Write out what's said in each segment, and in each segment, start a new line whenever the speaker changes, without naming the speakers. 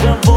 Let's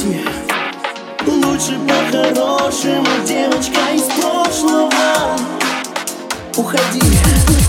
прости Лучше по-хорошему, девочка из прошлого. Уходи